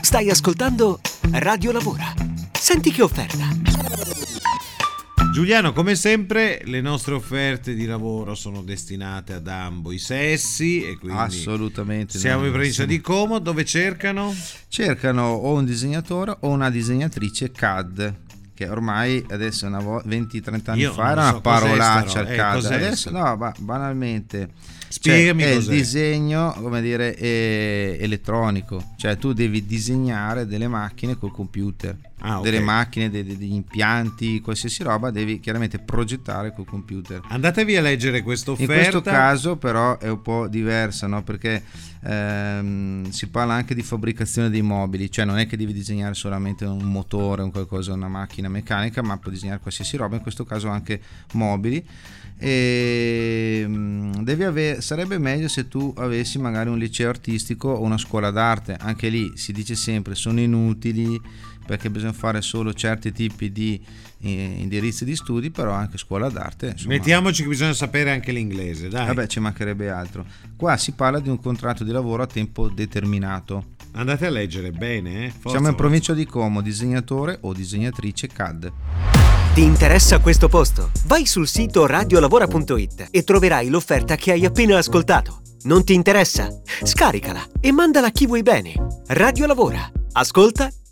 Stai ascoltando Radio Lavora. Senti che offerta. Giuliano, come sempre, le nostre offerte di lavoro sono destinate ad ambo i sessi e quindi Assolutamente. siamo in provincia di Como dove cercano? Cercano o un disegnatore o una disegnatrice CAD. Che ormai adesso una vo- 20-30 anni Io fa era so una parolaccia roba. Eh, cos'è adesso no, ba- banalmente. Spiegami cioè, è il disegno, come dire, elettronico. Cioè tu devi disegnare delle macchine col computer. Ah. Delle macchine, de- de- degli impianti, qualsiasi roba, devi chiaramente progettare col computer. Andatevi a leggere questa In offerta. questo caso però è un po' diversa, no? perché ehm, si parla anche di fabbricazione dei mobili, cioè non è che devi disegnare solamente un motore, un qualcosa, una macchina meccanica, ma puoi disegnare qualsiasi roba, in questo caso anche mobili. E devi avere, sarebbe meglio se tu avessi magari un liceo artistico o una scuola d'arte, anche lì si dice sempre sono inutili perché bisogna fare solo certi tipi di eh, indirizzi di studi, però anche scuola d'arte. insomma, Mettiamoci che bisogna sapere anche l'inglese, dai. Vabbè, ci mancherebbe altro. Qua si parla di un contratto di lavoro a tempo determinato. Andate a leggere bene, eh. Forza, Siamo in provincia di Como, disegnatore o disegnatrice CAD. Ti interessa questo posto? Vai sul sito radiolavora.it e troverai l'offerta che hai appena ascoltato. Non ti interessa? Scaricala e mandala a chi vuoi bene. Radio Lavora. Ascolta,